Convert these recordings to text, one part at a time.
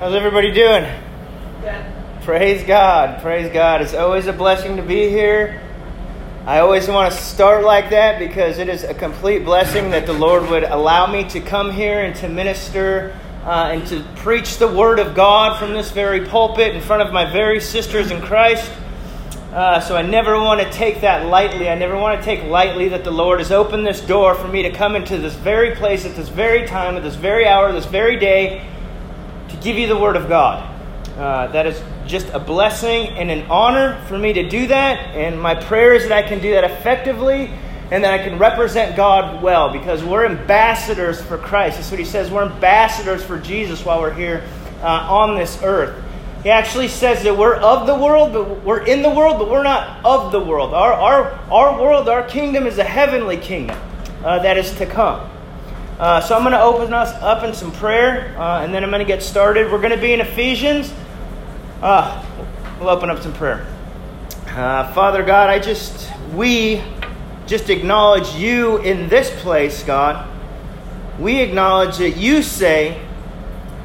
How's everybody doing? Praise God. Praise God. It's always a blessing to be here. I always want to start like that because it is a complete blessing that the Lord would allow me to come here and to minister uh, and to preach the Word of God from this very pulpit in front of my very sisters in Christ. Uh, so I never want to take that lightly. I never want to take lightly that the Lord has opened this door for me to come into this very place at this very time, at this very hour, this very day, to give you the Word of God. Uh, that is just a blessing and an honor for me to do that. And my prayer is that I can do that effectively and that I can represent God well because we're ambassadors for Christ. That's what he says. We're ambassadors for Jesus while we're here uh, on this earth. He actually says that we're of the world, but we're in the world, but we're not of the world. Our, our, our world, our kingdom is a heavenly kingdom uh, that is to come. Uh, so I'm going to open us up in some prayer, uh, and then I'm going to get started. We're going to be in Ephesians. Uh, we'll open up some prayer. Uh, Father God, I just, we just acknowledge you in this place, God. We acknowledge that you say,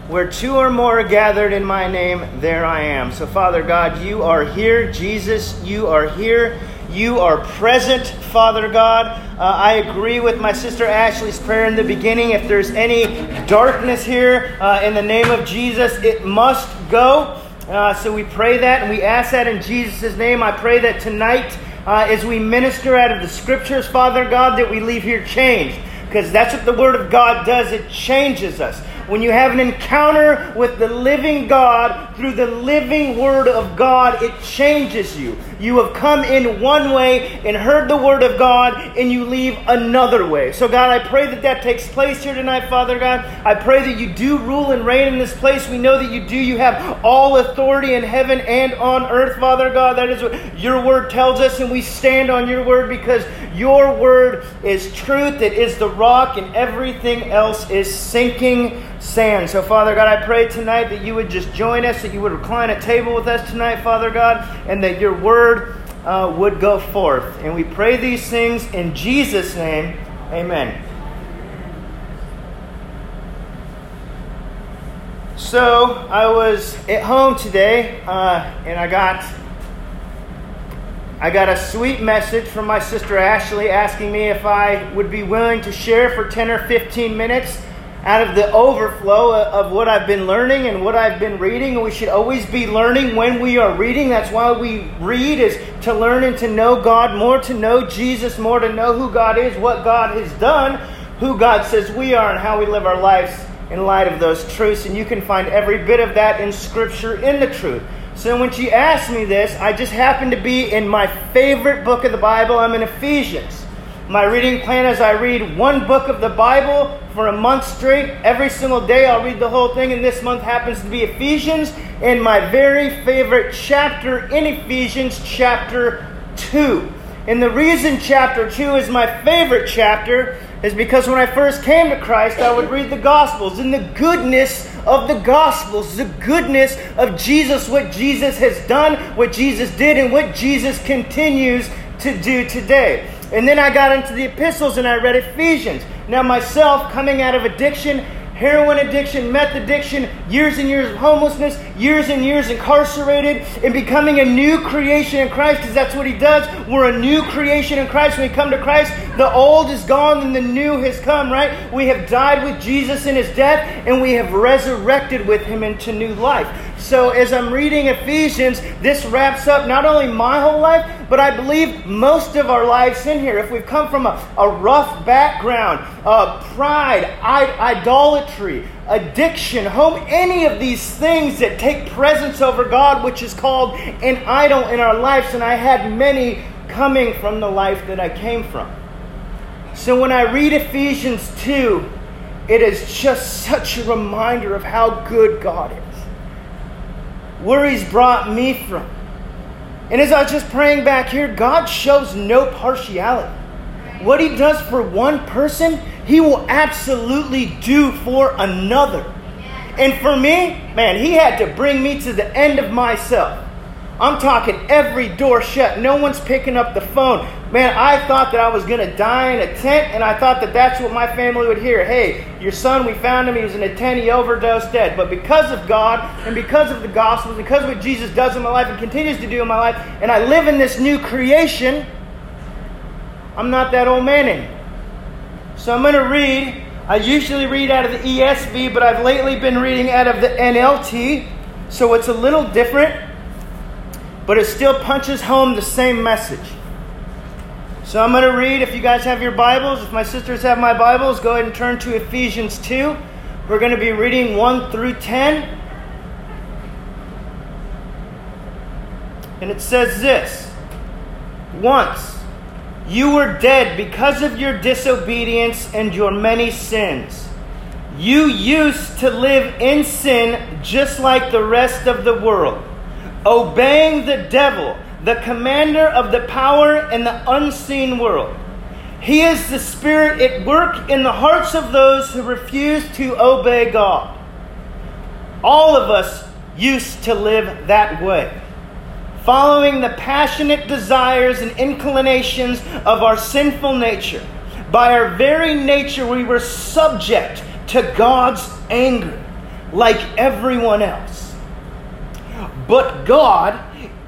where two or more are gathered in my name, there I am. So, Father God, you are here. Jesus, you are here. You are present, Father God. Uh, I agree with my sister Ashley's prayer in the beginning. If there's any darkness here, uh, in the name of Jesus, it must go. Uh, so we pray that and we ask that in Jesus' name. I pray that tonight, uh, as we minister out of the scriptures, Father God, that we leave here changed. Because that's what the Word of God does, it changes us when you have an encounter with the living God through the living Word of God, it changes you. You have come in one way and heard the Word of God, and you leave another way. So, God, I pray that that takes place here tonight, Father God. I pray that you do rule and reign in this place. We know that you do. You have all authority in heaven and on earth, Father God. That is what your Word tells us, and we stand on your Word because your Word is truth. It is the rock, and everything else is sinking sand. So, Father God, I pray tonight that you would just join us, that you would recline at table with us tonight, Father God, and that your word uh, would go forth. And we pray these things in Jesus' name. Amen. So, I was at home today, uh, and I got. I got a sweet message from my sister Ashley asking me if I would be willing to share for 10 or 15 minutes out of the overflow of what I've been learning and what I've been reading. We should always be learning when we are reading. That's why we read is to learn and to know God more, to know Jesus more, to know who God is, what God has done, who God says we are, and how we live our lives in light of those truths. And you can find every bit of that in Scripture in the truth. So when she asked me this, I just happened to be in my favorite book of the Bible. I'm in Ephesians. My reading plan is I read one book of the Bible for a month straight. Every single day I'll read the whole thing, and this month happens to be Ephesians, and my very favorite chapter in Ephesians, chapter 2. And the reason chapter 2 is my favorite chapter is because when I first came to Christ, I would read the Gospels and the goodness of the Gospels, the goodness of Jesus, what Jesus has done, what Jesus did, and what Jesus continues to do today. And then I got into the epistles and I read Ephesians. Now, myself, coming out of addiction, heroin addiction, meth addiction, years and years of homelessness, years and years incarcerated, and becoming a new creation in Christ, because that's what He does. We're a new creation in Christ. When we come to Christ, the old is gone and the new has come, right? We have died with Jesus in His death, and we have resurrected with Him into new life. So, as I'm reading Ephesians, this wraps up not only my whole life, but I believe most of our lives in here. If we've come from a, a rough background, uh, pride, I- idolatry, addiction, home, any of these things that take presence over God, which is called an idol in our lives, and I had many coming from the life that I came from. So when I read Ephesians 2, it is just such a reminder of how good God is, where He's brought me from. And as I was just praying back here, God shows no partiality. What He does for one person, He will absolutely do for another. And for me, man, He had to bring me to the end of myself. I'm talking every door shut. No one's picking up the phone. Man, I thought that I was going to die in a tent, and I thought that that's what my family would hear. Hey, your son, we found him, he was in a tent, he overdosed dead. But because of God, and because of the gospel, because of what Jesus does in my life and continues to do in my life, and I live in this new creation, I'm not that old man anymore. So I'm going to read. I usually read out of the ESV, but I've lately been reading out of the NLT, so it's a little different, but it still punches home the same message. So I'm going to read, if you guys have your Bibles, if my sisters have my Bibles, go ahead and turn to Ephesians 2. We're going to be reading 1 through 10. And it says this Once you were dead because of your disobedience and your many sins. You used to live in sin just like the rest of the world, obeying the devil the commander of the power in the unseen world. He is the spirit at work in the hearts of those who refuse to obey God. All of us used to live that way, following the passionate desires and inclinations of our sinful nature. By our very nature, we were subject to God's anger, like everyone else. But God,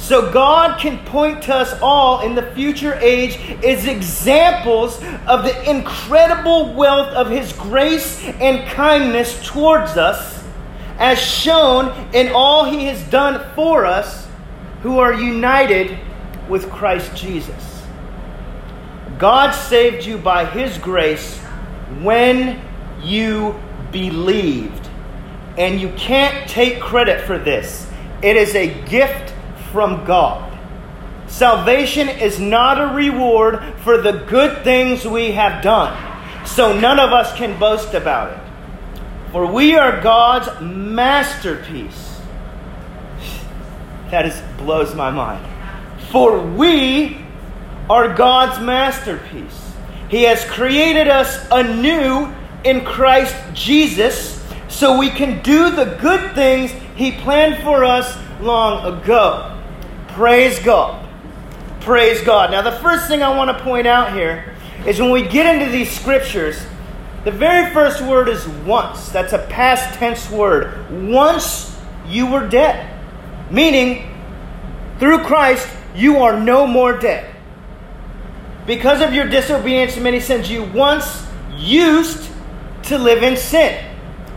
So God can point to us all in the future age as examples of the incredible wealth of His grace and kindness towards us, as shown in all He has done for us who are united with Christ Jesus. God saved you by His grace when you believed. And you can't take credit for this. It is a gift from God. Salvation is not a reward for the good things we have done, so none of us can boast about it. For we are God's masterpiece. That is blows my mind. For we are God's masterpiece. He has created us anew in Christ Jesus so we can do the good things he planned for us long ago. Praise God. Praise God. Now, the first thing I want to point out here is when we get into these scriptures, the very first word is once. That's a past tense word. Once you were dead. Meaning, through Christ, you are no more dead. Because of your disobedience and many sins, you once used to live in sin.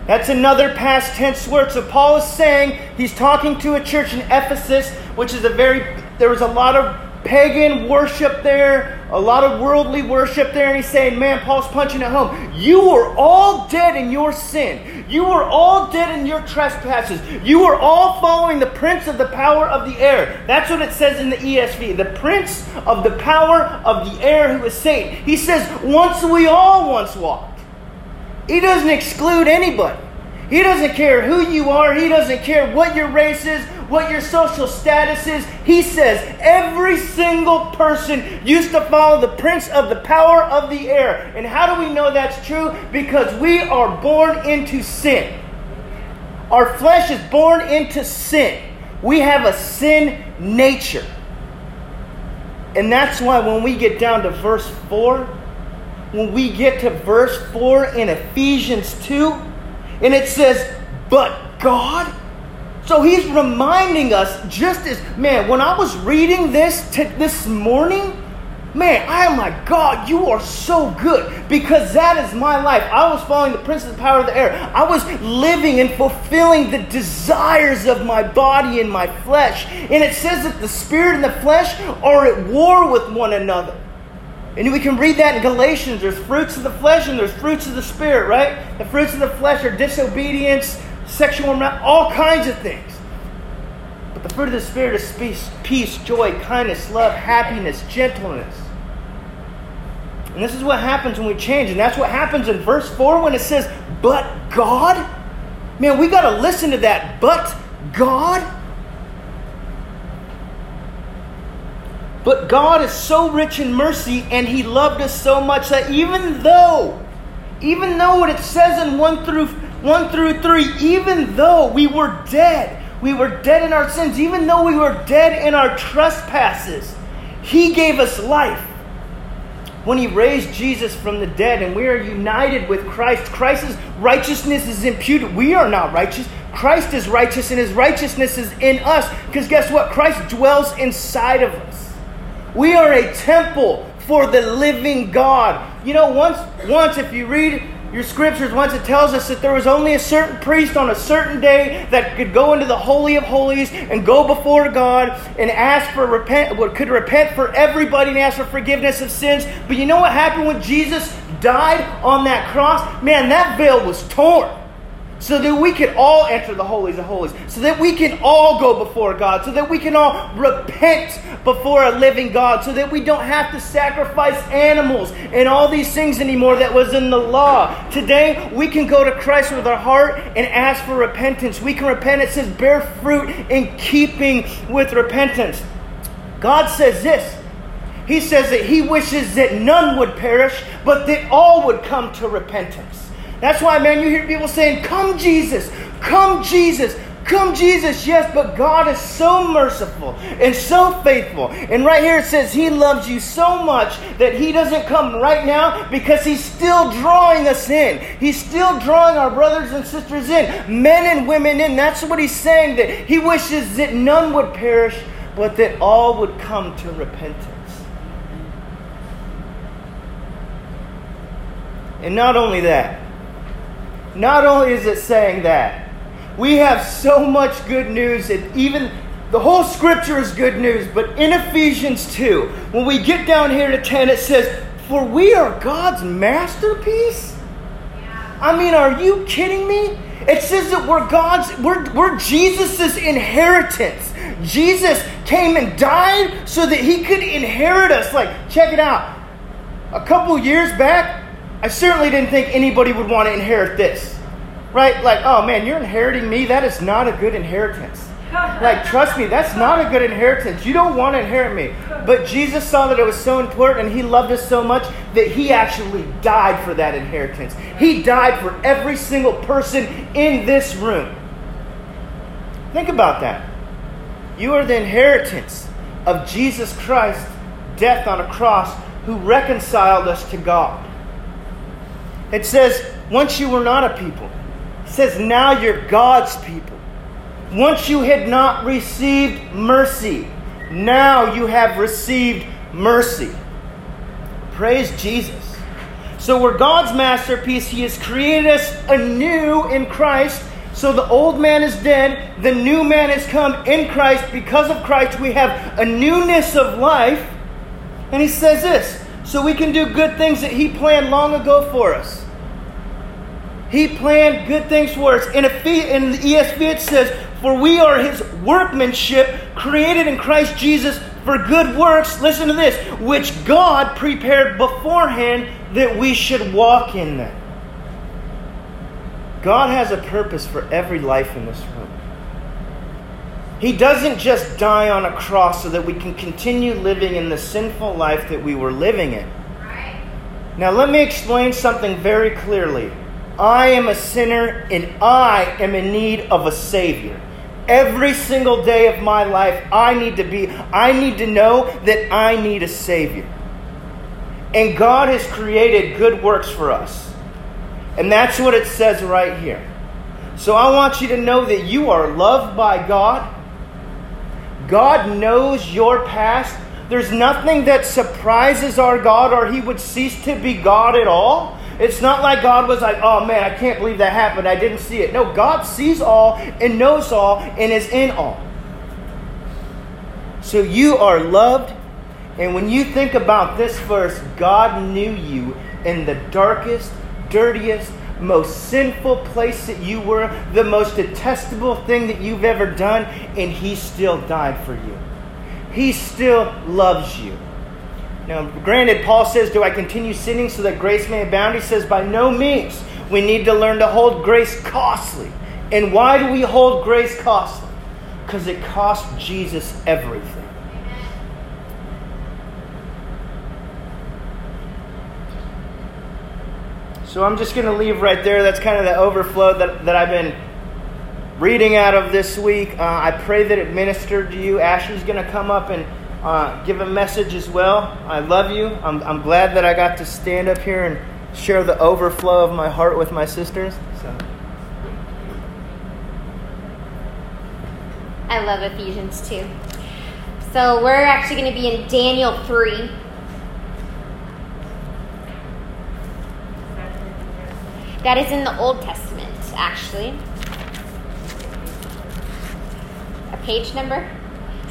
That's another past tense word. So Paul is saying he's talking to a church in Ephesus, which is a very, there was a lot of pagan worship there, a lot of worldly worship there, and he's saying, Man, Paul's punching at home. You were all dead in your sin. You were all dead in your trespasses. You were all following the prince of the power of the air. That's what it says in the ESV. The prince of the power of the air who is Satan. He says, Once we all once walked. He doesn't exclude anybody. He doesn't care who you are. He doesn't care what your race is, what your social status is. He says every single person used to follow the prince of the power of the air. And how do we know that's true? Because we are born into sin. Our flesh is born into sin. We have a sin nature. And that's why when we get down to verse 4, when we get to verse 4 in Ephesians 2, and it says, But God. So he's reminding us, just as, man, when I was reading this t- this morning, man, I am like, God, you are so good because that is my life. I was following the prince of the power of the air. I was living and fulfilling the desires of my body and my flesh. And it says that the spirit and the flesh are at war with one another. And we can read that in Galatians. There's fruits of the flesh and there's fruits of the spirit, right? The fruits of the flesh are disobedience, sexual all kinds of things. But the fruit of the spirit is peace, peace, joy, kindness, love, happiness, gentleness, And this is what happens when we change. And that's what happens in verse 4 when it says, But God? Man, we got to listen to that. But God? But God is so rich in mercy and He loved us so much that even though, even though what it says in 1 through 1 through 3, even though we were dead, we were dead in our sins, even though we were dead in our trespasses, He gave us life. When He raised Jesus from the dead and we are united with Christ, Christ's righteousness is imputed. We are not righteous. Christ is righteous and His righteousness is in us. Because guess what? Christ dwells inside of us. We are a temple for the living God. You know, once, once if you read your scriptures, once it tells us that there was only a certain priest on a certain day that could go into the holy of holies and go before God and ask for repent, could repent for everybody and ask for forgiveness of sins. But you know what happened when Jesus died on that cross? Man, that veil was torn so that we can all enter the holies of holies, so that we can all go before God, so that we can all repent before a living God, so that we don't have to sacrifice animals and all these things anymore that was in the law. Today, we can go to Christ with our heart and ask for repentance. We can repent. It says, bear fruit in keeping with repentance. God says this. He says that He wishes that none would perish, but that all would come to repentance. That's why, man, you hear people saying, Come, Jesus, come, Jesus. Come, Jesus, yes, but God is so merciful and so faithful. And right here it says He loves you so much that He doesn't come right now because He's still drawing us in. He's still drawing our brothers and sisters in, men and women in. That's what He's saying, that He wishes that none would perish, but that all would come to repentance. And not only that, not only is it saying that, we have so much good news, and even the whole scripture is good news, but in Ephesians 2, when we get down here to 10, it says, For we are God's masterpiece? I mean, are you kidding me? It says that we're God's, we're, we're Jesus' inheritance. Jesus came and died so that he could inherit us. Like, check it out. A couple years back, I certainly didn't think anybody would want to inherit this. Right? Like, oh man, you're inheriting me? That is not a good inheritance. Like, trust me, that's not a good inheritance. You don't want to inherit me. But Jesus saw that it was so important and He loved us so much that He actually died for that inheritance. He died for every single person in this room. Think about that. You are the inheritance of Jesus Christ, death on a cross, who reconciled us to God. It says, once you were not a people. It says, now you're God's people. Once you had not received mercy, now you have received mercy. Praise Jesus. So we're God's masterpiece. He has created us anew in Christ. So the old man is dead, the new man has come in Christ. Because of Christ, we have a newness of life. And he says this so we can do good things that he planned long ago for us. He planned good things for us. In, in the ESV, it says, For we are his workmanship, created in Christ Jesus for good works. Listen to this, which God prepared beforehand that we should walk in them. God has a purpose for every life in this room. He doesn't just die on a cross so that we can continue living in the sinful life that we were living in. Now, let me explain something very clearly. I am a sinner and I am in need of a Savior. Every single day of my life, I need to be, I need to know that I need a Savior. And God has created good works for us. And that's what it says right here. So I want you to know that you are loved by God. God knows your past. There's nothing that surprises our God or He would cease to be God at all. It's not like God was like, oh man, I can't believe that happened. I didn't see it. No, God sees all and knows all and is in all. So you are loved. And when you think about this verse, God knew you in the darkest, dirtiest, most sinful place that you were, the most detestable thing that you've ever done, and He still died for you. He still loves you. Now, granted, Paul says, Do I continue sinning so that grace may abound? He says, By no means. We need to learn to hold grace costly. And why do we hold grace costly? Because it cost Jesus everything. So I'm just going to leave right there. That's kind of the overflow that, that I've been reading out of this week. Uh, I pray that it ministered to you. Ashley's going to come up and uh, give a message as well. I love you. I'm, I'm glad that I got to stand up here and share the overflow of my heart with my sisters. So. I love Ephesians 2. So we're actually going to be in Daniel 3. That is in the Old Testament, actually. A page number.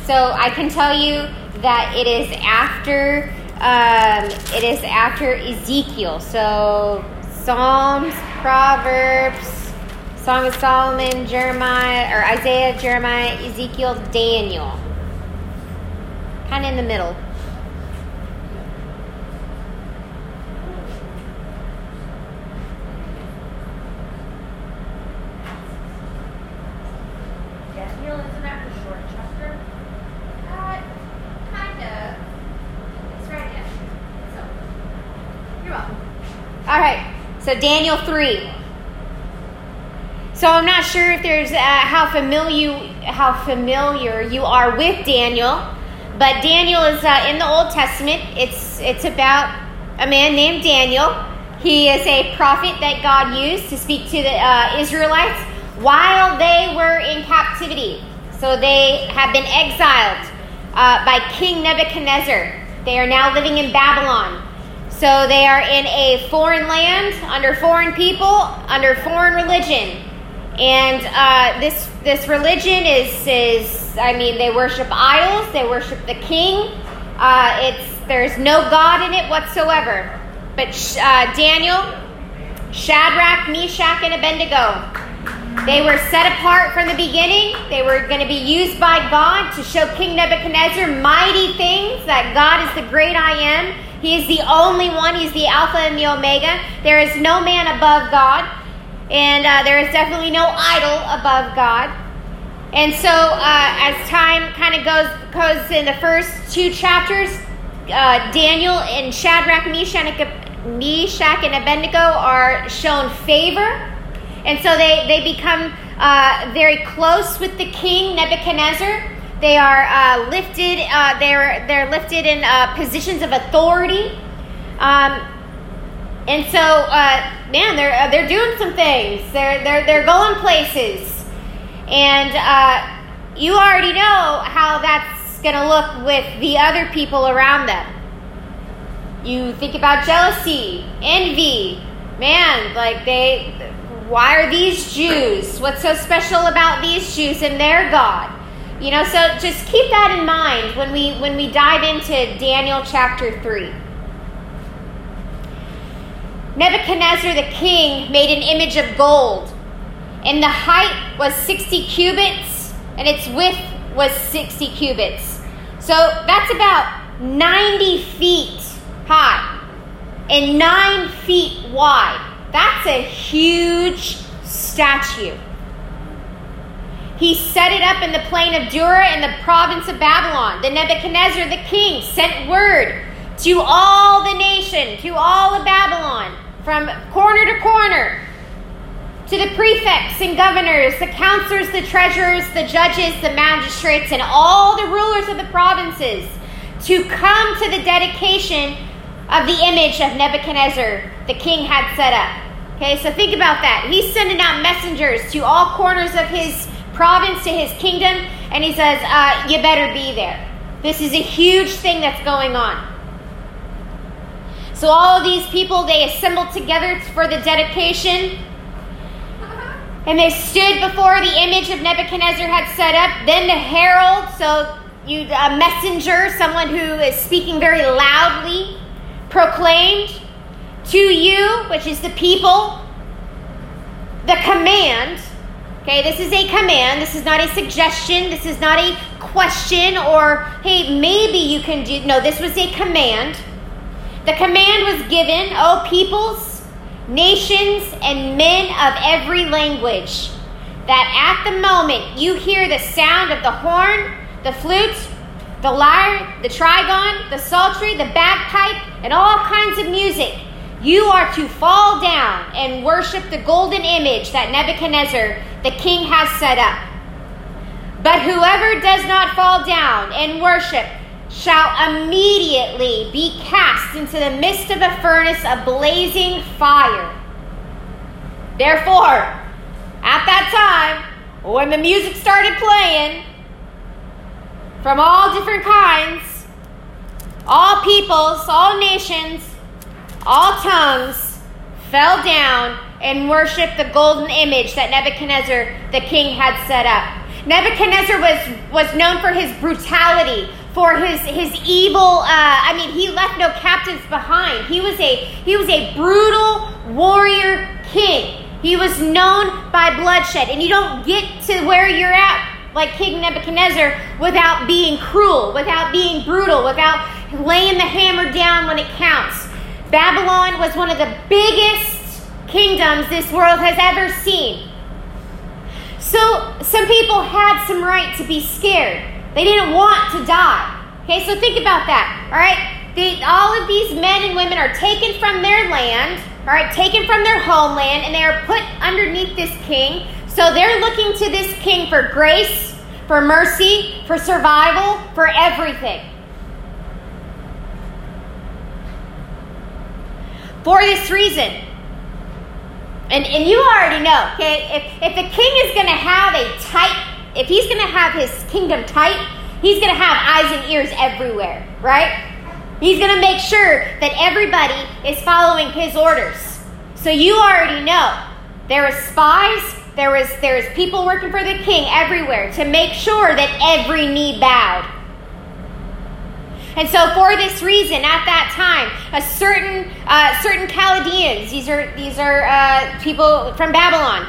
So I can tell you that it is after um, it is after Ezekiel. So Psalms, Proverbs, Song of Solomon, Jeremiah, or Isaiah, Jeremiah, Ezekiel, Daniel. Kind of in the middle. All right, so Daniel 3. So I'm not sure if there's uh, how familiar how familiar you are with Daniel, but Daniel is uh, in the Old Testament. It's it's about a man named Daniel. He is a prophet that God used to speak to the uh, Israelites while they were in captivity. So they have been exiled uh, by King Nebuchadnezzar. They are now living in Babylon. So they are in a foreign land, under foreign people, under foreign religion. And uh, this this religion is is I mean they worship idols, they worship the king. Uh, it's there's no God in it whatsoever. But uh, Daniel, Shadrach, Meshach, and Abednego, they were set apart from the beginning. They were going to be used by God to show King Nebuchadnezzar mighty things that God is the great I am he is the only one. He's the Alpha and the Omega. There is no man above God, and uh, there is definitely no idol above God. And so, uh, as time kind of goes goes in the first two chapters, uh, Daniel and Shadrach, Meshach, Meshach, and Abednego are shown favor, and so they they become uh, very close with the king Nebuchadnezzar. They are uh, lifted. Uh, they're they're lifted in uh, positions of authority, um, and so uh, man, they're uh, they're doing some things. They're they're they're going places, and uh, you already know how that's going to look with the other people around them. You think about jealousy, envy, man. Like they, why are these Jews? What's so special about these Jews and their God? You know, so just keep that in mind when we when we dive into Daniel chapter 3. Nebuchadnezzar the king made an image of gold, and the height was 60 cubits, and its width was 60 cubits. So that's about 90 feet high and 9 feet wide. That's a huge statue. He set it up in the plain of Dura in the province of Babylon. The Nebuchadnezzar the king sent word to all the nation, to all of Babylon, from corner to corner, to the prefects and governors, the counselors, the treasurers, the judges, the magistrates, and all the rulers of the provinces to come to the dedication of the image of Nebuchadnezzar the king had set up. Okay, so think about that. He's sending out messengers to all corners of his province to his kingdom, and he says, uh, You better be there. This is a huge thing that's going on. So all of these people they assembled together for the dedication. And they stood before the image of Nebuchadnezzar had set up. Then the herald, so you a messenger, someone who is speaking very loudly, proclaimed to you, which is the people, the command Okay, this is a command. This is not a suggestion. This is not a question or, hey, maybe you can do. No, this was a command. The command was given, O peoples, nations, and men of every language, that at the moment you hear the sound of the horn, the flute, the lyre, the trigon, the psaltery, the bagpipe, and all kinds of music, you are to fall down and worship the golden image that Nebuchadnezzar the king has set up. But whoever does not fall down and worship shall immediately be cast into the midst of a furnace of blazing fire. Therefore, at that time, when the music started playing from all different kinds, all peoples, all nations, all tongues fell down and worshiped the golden image that Nebuchadnezzar the king had set up. Nebuchadnezzar was, was known for his brutality, for his his evil. Uh, I mean, he left no captives behind. He was a he was a brutal warrior king. He was known by bloodshed, and you don't get to where you're at like King Nebuchadnezzar without being cruel, without being brutal, without laying the hammer down when it counts. Babylon was one of the biggest kingdoms this world has ever seen. So some people had some right to be scared. They didn't want to die. Okay, so think about that. All right, all of these men and women are taken from their land, all right, taken from their homeland, and they are put underneath this king. So they're looking to this king for grace, for mercy, for survival, for everything. For this reason, and, and you already know, okay, if, if the king is going to have a tight if he's going to have his kingdom tight, he's going to have eyes and ears everywhere, right? He's going to make sure that everybody is following his orders. So you already know there are spies, there was there is people working for the king everywhere to make sure that every knee bowed. And so, for this reason, at that time, a certain uh, certain Chaldeans, these are these are uh, people from Babylon,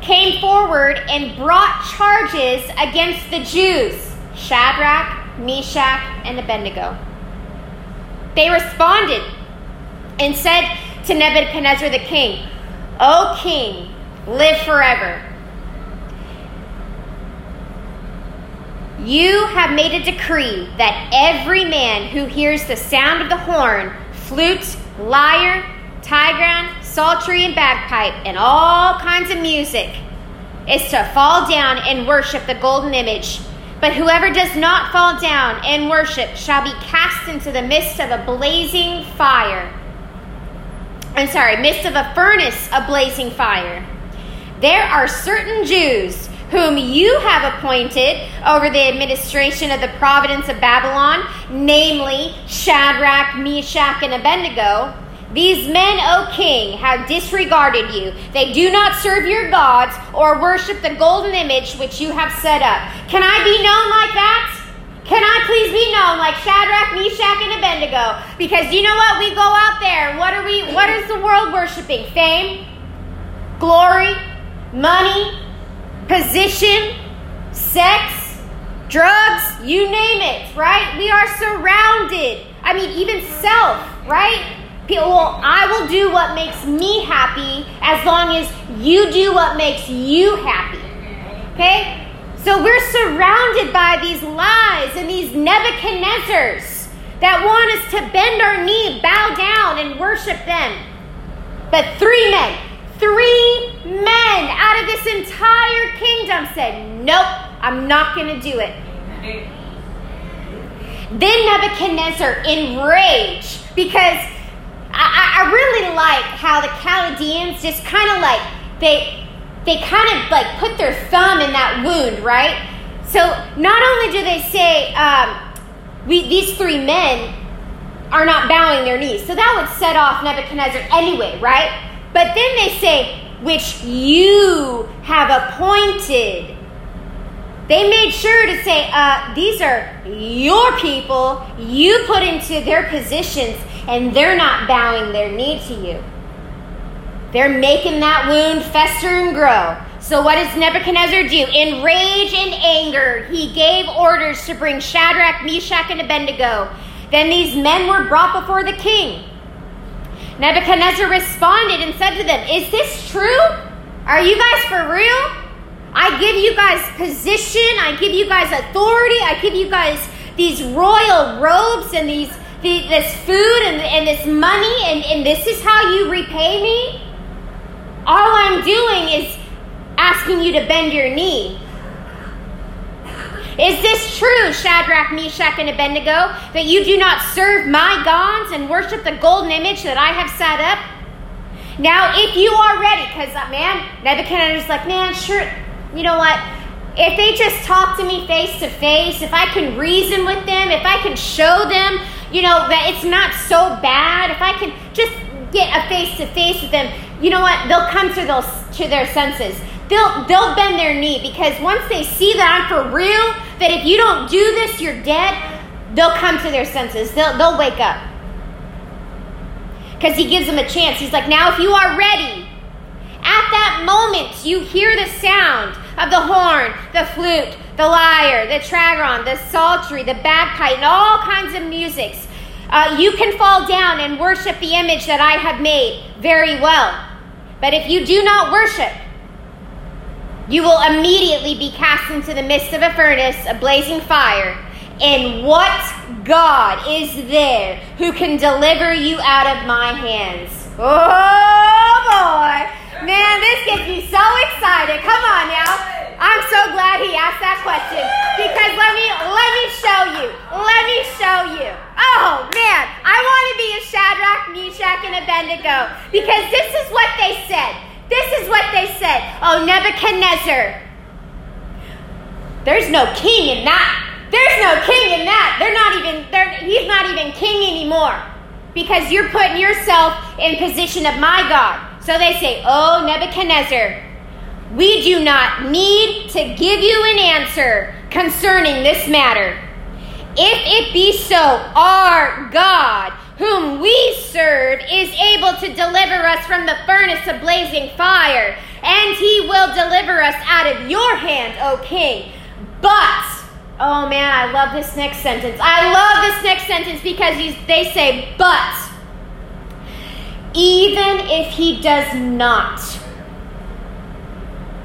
came forward and brought charges against the Jews Shadrach, Meshach, and Abednego. They responded and said to Nebuchadnezzar the king, O king, live forever. You have made a decree that every man who hears the sound of the horn, flute, lyre, trigon, psaltery, and bagpipe, and all kinds of music, is to fall down and worship the golden image. But whoever does not fall down and worship shall be cast into the midst of a blazing fire. I'm sorry, midst of a furnace of blazing fire. There are certain Jews whom you have appointed over the administration of the province of Babylon, namely Shadrach, Meshach, and Abednego these men, O king, have disregarded you. They do not serve your gods or worship the golden image which you have set up. Can I be known like that? Can I please be known like Shadrach, Meshach, and Abednego? Because you know what? We go out there what are we what is the world worshiping? Fame, glory, money, position, sex, drugs, you name it, right? We are surrounded. I mean, even self, right? People, well, I will do what makes me happy as long as you do what makes you happy. Okay? So we're surrounded by these lies and these Nebuchadnezzars that want us to bend our knee, bow down, and worship them. But three men, three men out of this entire kingdom said, Nope, I'm not going to do it. Then Nebuchadnezzar, enraged, because I, I really like how the Chaldeans just kind of like they they kind of like put their thumb in that wound, right? So not only do they say um, we these three men are not bowing their knees, so that would set off Nebuchadnezzar anyway, right? But then they say which you have appointed. They made sure to say, uh, these are your people you put into their positions and they're not bowing their knee to you. They're making that wound fester and grow. So, what does Nebuchadnezzar do? In rage and anger, he gave orders to bring Shadrach, Meshach, and Abednego. Then these men were brought before the king. Nebuchadnezzar responded and said to them, Is this true? Are you guys for real? I give you guys position, I give you guys authority, I give you guys these royal robes and these the, this food and, and this money, and, and this is how you repay me? All I'm doing is asking you to bend your knee. Is this true, Shadrach, Meshach, and Abednego, that you do not serve my gods and worship the golden image that I have set up? Now, if you are ready, because, uh, man, Nebuchadnezzar's like, man, sure, you know what? If they just talk to me face to face, if I can reason with them, if I can show them, you know, that it's not so bad, if I can just get a face to face with them, you know what? They'll come to those to their senses they'll they'll bend their knee because once they see that I'm for real, that if you don't do this, you're dead, they'll come to their senses. They'll they'll wake up. Because he gives them a chance. He's like, now if you are ready, at that moment you hear the sound of the horn, the flute, the lyre, the trigon, the psaltery, the bagpipe, and all kinds of musics. Uh, you can fall down and worship the image that I have made very well. But if you do not worship, you will immediately be cast into the midst of a furnace, a blazing fire. And what God is there who can deliver you out of my hands? Oh boy! Man, this gets me so excited. Come on now. I'm so glad he asked that question because let me let me show you. Let me show you. Oh man, I want to be a Shadrach, Meshach, and Abednego because this is what they said. This is what they said. Oh, Nebuchadnezzar. There's no king in that. There's no king in that. They're not even, they're, he's not even king anymore because you're putting yourself in position of my God. So they say, Oh, Nebuchadnezzar, we do not need to give you an answer concerning this matter. If it be so, our God whom we serve, is able to deliver us from the furnace of blazing fire, and he will deliver us out of your hand, O king. But, oh man, I love this next sentence. I love this next sentence because they say, but, even if he does not.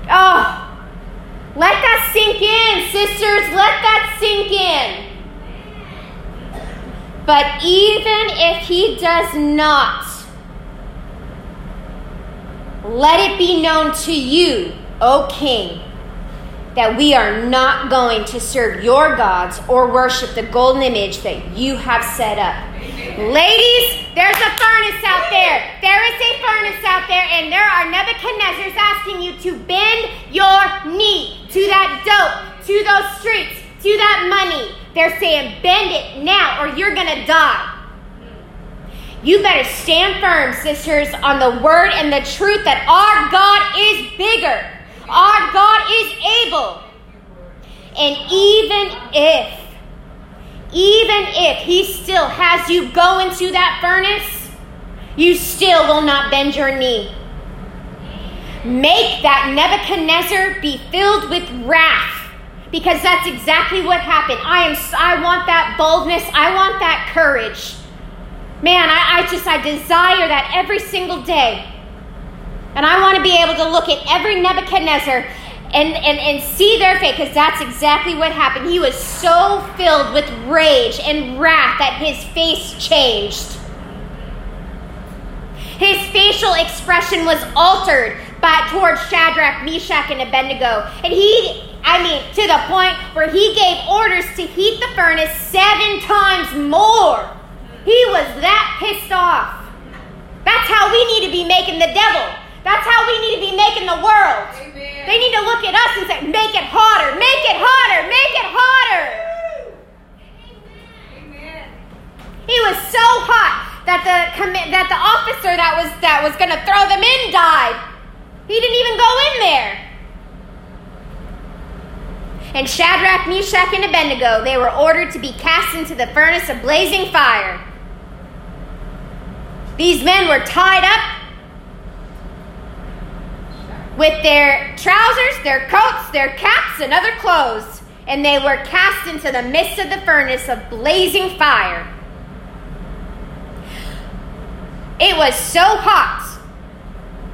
Oh, let that sink in, sisters. Let that sink in. But even if he does not, let it be known to you, O king, that we are not going to serve your gods or worship the golden image that you have set up. Ladies, there's a furnace out there. There is a furnace out there, and there are Nebuchadnezzar's asking you to bend your knee to that dope, to those streets, to that money. They're saying, bend it now or you're going to die. You better stand firm, sisters, on the word and the truth that our God is bigger. Our God is able. And even if, even if he still has you go into that furnace, you still will not bend your knee. Make that Nebuchadnezzar be filled with wrath because that's exactly what happened. I am I want that boldness, I want that courage. Man, I, I just I desire that every single day. And I want to be able to look at every Nebuchadnezzar and, and, and see their fate because that's exactly what happened. He was so filled with rage and wrath that his face changed. His facial expression was altered by towards Shadrach, Meshach, and Abednego. And he I mean, to the point where he gave orders to heat the furnace seven times more. He was that pissed off. That's how we need to be making the devil. That's how we need to be making the world. Amen. They need to look at us and say, make it hotter, make it hotter, make it hotter. Amen. He was so hot that the that the officer that was that was going to throw them in died. He didn't even go in there. And Shadrach, Meshach, and Abednego, they were ordered to be cast into the furnace of blazing fire. These men were tied up with their trousers, their coats, their caps, and other clothes, and they were cast into the midst of the furnace of blazing fire. It was so hot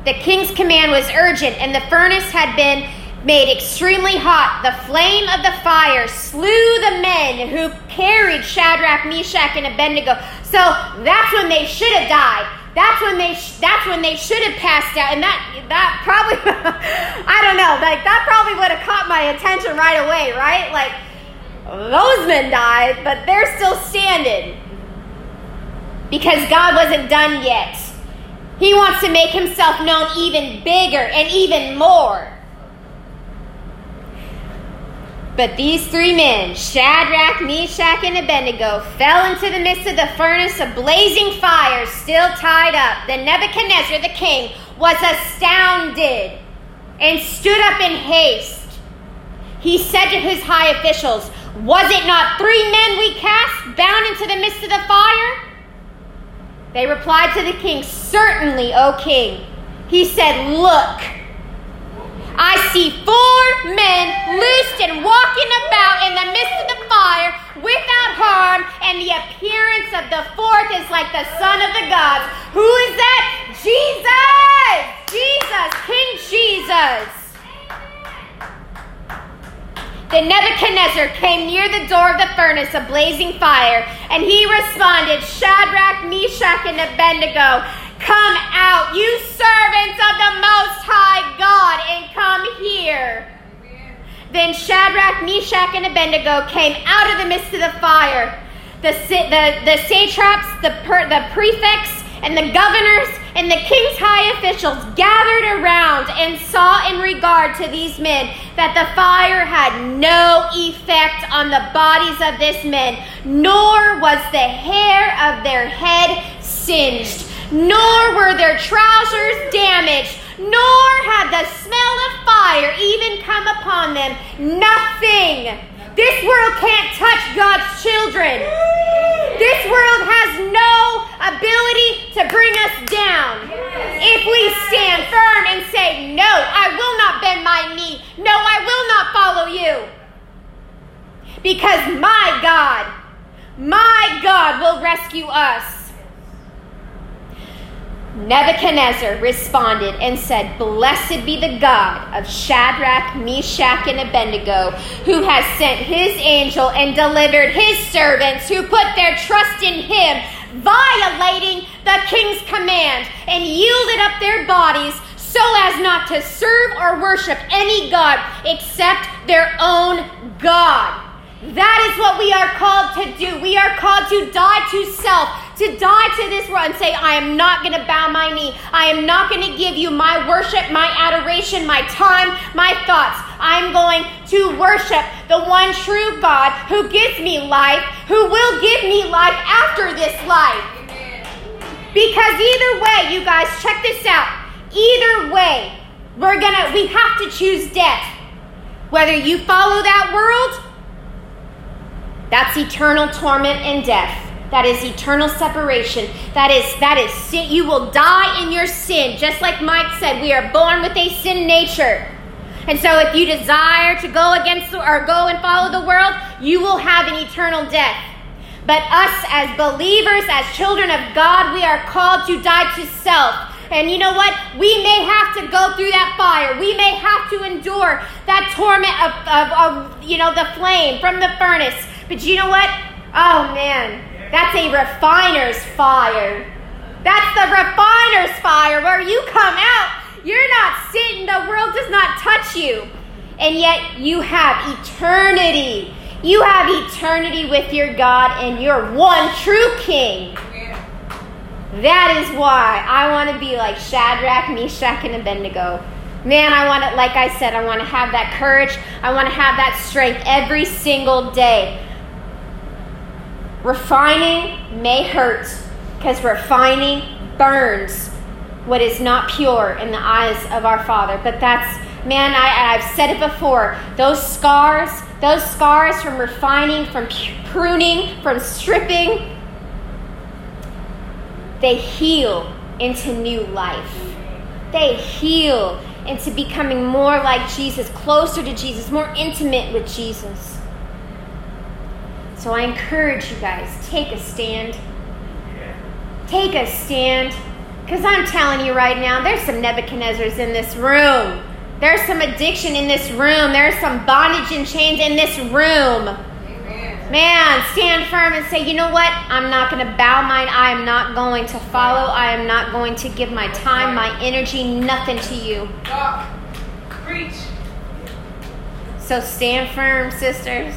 the king's command was urgent, and the furnace had been made extremely hot. The flame of the fire slew the men who carried Shadrach, Meshach, and Abednego. So that's when they should have died. That's when they sh- that's when they should have passed out, and that that probably I don't know like that probably would have caught my attention right away, right? Like those men died, but they're still standing because God wasn't done yet. He wants to make himself known even bigger and even more. But these three men, Shadrach, Meshach, and Abednego, fell into the midst of the furnace of blazing fire, still tied up. Then Nebuchadnezzar the king was astounded and stood up in haste. He said to his high officials, Was it not three men we cast bound into the midst of the fire? They replied to the king, Certainly, O king. He said, Look, I see four men loosed and walking about in the midst of the fire without harm, and the appearance of the fourth is like the Son of the gods. Who is that? Jesus! Jesus, King Jesus. Then Nebuchadnezzar came near the door of the furnace of blazing fire, and he responded, Shadrach, Meshach, and Abednego, come out, you servants of the Most High God, and come here. Then Shadrach, Meshach, and Abednego came out of the midst of the fire. The, the, the satraps, the, per, the prefects, and the governors and the king's high officials gathered around and saw in regard to these men that the fire had no effect on the bodies of this men, nor was the hair of their head singed, nor were their trousers damaged, nor had the smell of fire even come upon them. Nothing. This world can't touch God's children. This world has no ability to bring us down. If we stand firm and say, No, I will not bend my knee. No, I will not follow you. Because my God, my God will rescue us. Nebuchadnezzar responded and said, Blessed be the God of Shadrach, Meshach, and Abednego, who has sent his angel and delivered his servants who put their trust in him, violating the king's command, and yielded up their bodies so as not to serve or worship any God except their own God. That is what we are called to do. We are called to die to self, to die to this world and say, I am not going to bow my knee. I am not going to give you my worship, my adoration, my time, my thoughts. I'm going to worship the one true God who gives me life, who will give me life after this life. Because either way, you guys, check this out. Either way, we're gonna we have to choose death. Whether you follow that world that's eternal torment and death. That is eternal separation. That is that is sin. You will die in your sin, just like Mike said. We are born with a sin nature. And so if you desire to go against the, or go and follow the world, you will have an eternal death. But us as believers, as children of God, we are called to die to self. And you know what? We may have to go through that fire. We may have to endure that torment of, of, of you know, the flame from the furnace. But you know what? Oh man, that's a refiner's fire. That's the refiner's fire where you come out, you're not sitting, the world does not touch you. And yet you have eternity. You have eternity with your God and your one true King. That is why I want to be like Shadrach, Meshach, and Abednego. Man, I want to, like I said, I want to have that courage. I want to have that strength every single day. Refining may hurt because refining burns what is not pure in the eyes of our Father. But that's, man, I, I've said it before. Those scars, those scars from refining, from pruning, from stripping, they heal into new life. They heal into becoming more like Jesus, closer to Jesus, more intimate with Jesus. So I encourage you guys take a stand. Take a stand. Because I'm telling you right now, there's some Nebuchadnezzars in this room. There's some addiction in this room. There's some bondage and chains in this room. Man, stand firm and say, you know what? I'm not going to bow mine. I am not going to follow. I am not going to give my time, my energy, nothing to you. Preach. So stand firm, sisters.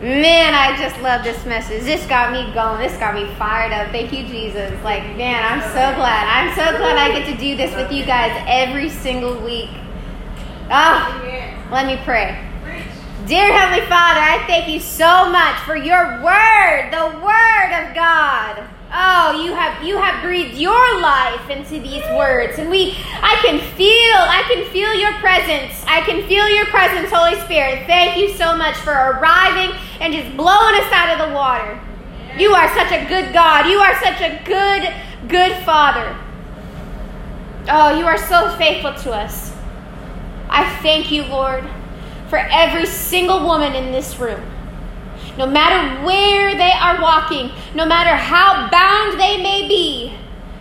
Man, I just love this message. This got me going. This got me fired up. Thank you, Jesus. Like, man, I'm so glad. I'm so glad I get to do this with you guys every single week. Oh, let me pray. Dear Heavenly Father, I thank you so much for your word, the word of God. Oh, you have you have breathed your life into these words, and we I can feel I can feel your presence. I can feel your presence, Holy Spirit. Thank you so much for arriving and just blowing us out of the water. You are such a good God. You are such a good good Father. Oh, you are so faithful to us. I thank you, Lord, for every single woman in this room no matter where they are walking, no matter how bound they may be.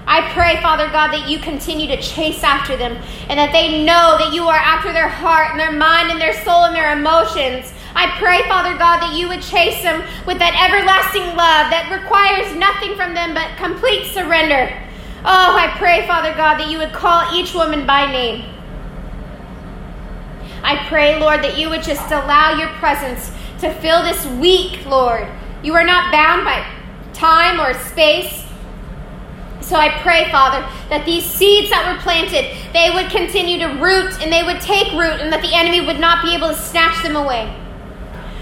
I pray, Father God, that you continue to chase after them and that they know that you are after their heart and their mind and their soul and their emotions. I pray, Father God, that you would chase them with that everlasting love that requires nothing from them but complete surrender. Oh, I pray, Father God, that you would call each woman by name. I pray, Lord, that you would just allow your presence to fill this week, Lord. You are not bound by time or space. So I pray, Father, that these seeds that were planted, they would continue to root and they would take root and that the enemy would not be able to snatch them away.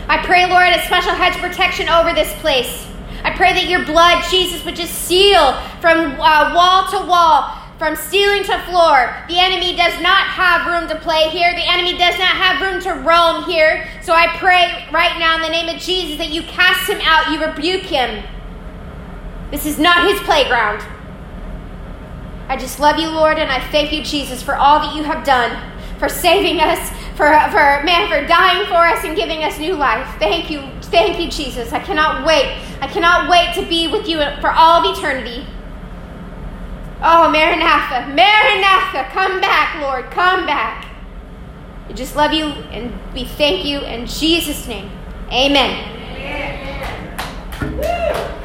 I pray, Lord, a special hedge protection over this place. I pray that your blood, Jesus, would just seal from uh, wall to wall from ceiling to floor. The enemy does not have room to play here. The enemy does not have room to roam here. So I pray right now in the name of Jesus that you cast him out, you rebuke him. This is not his playground. I just love you, Lord, and I thank you, Jesus, for all that you have done, for saving us, for, for man, for dying for us and giving us new life. Thank you, thank you, Jesus. I cannot wait. I cannot wait to be with you for all of eternity. Oh, Maranatha, Maranatha, come back, Lord, come back. We just love you and we thank you in Jesus' name. Amen. Amen.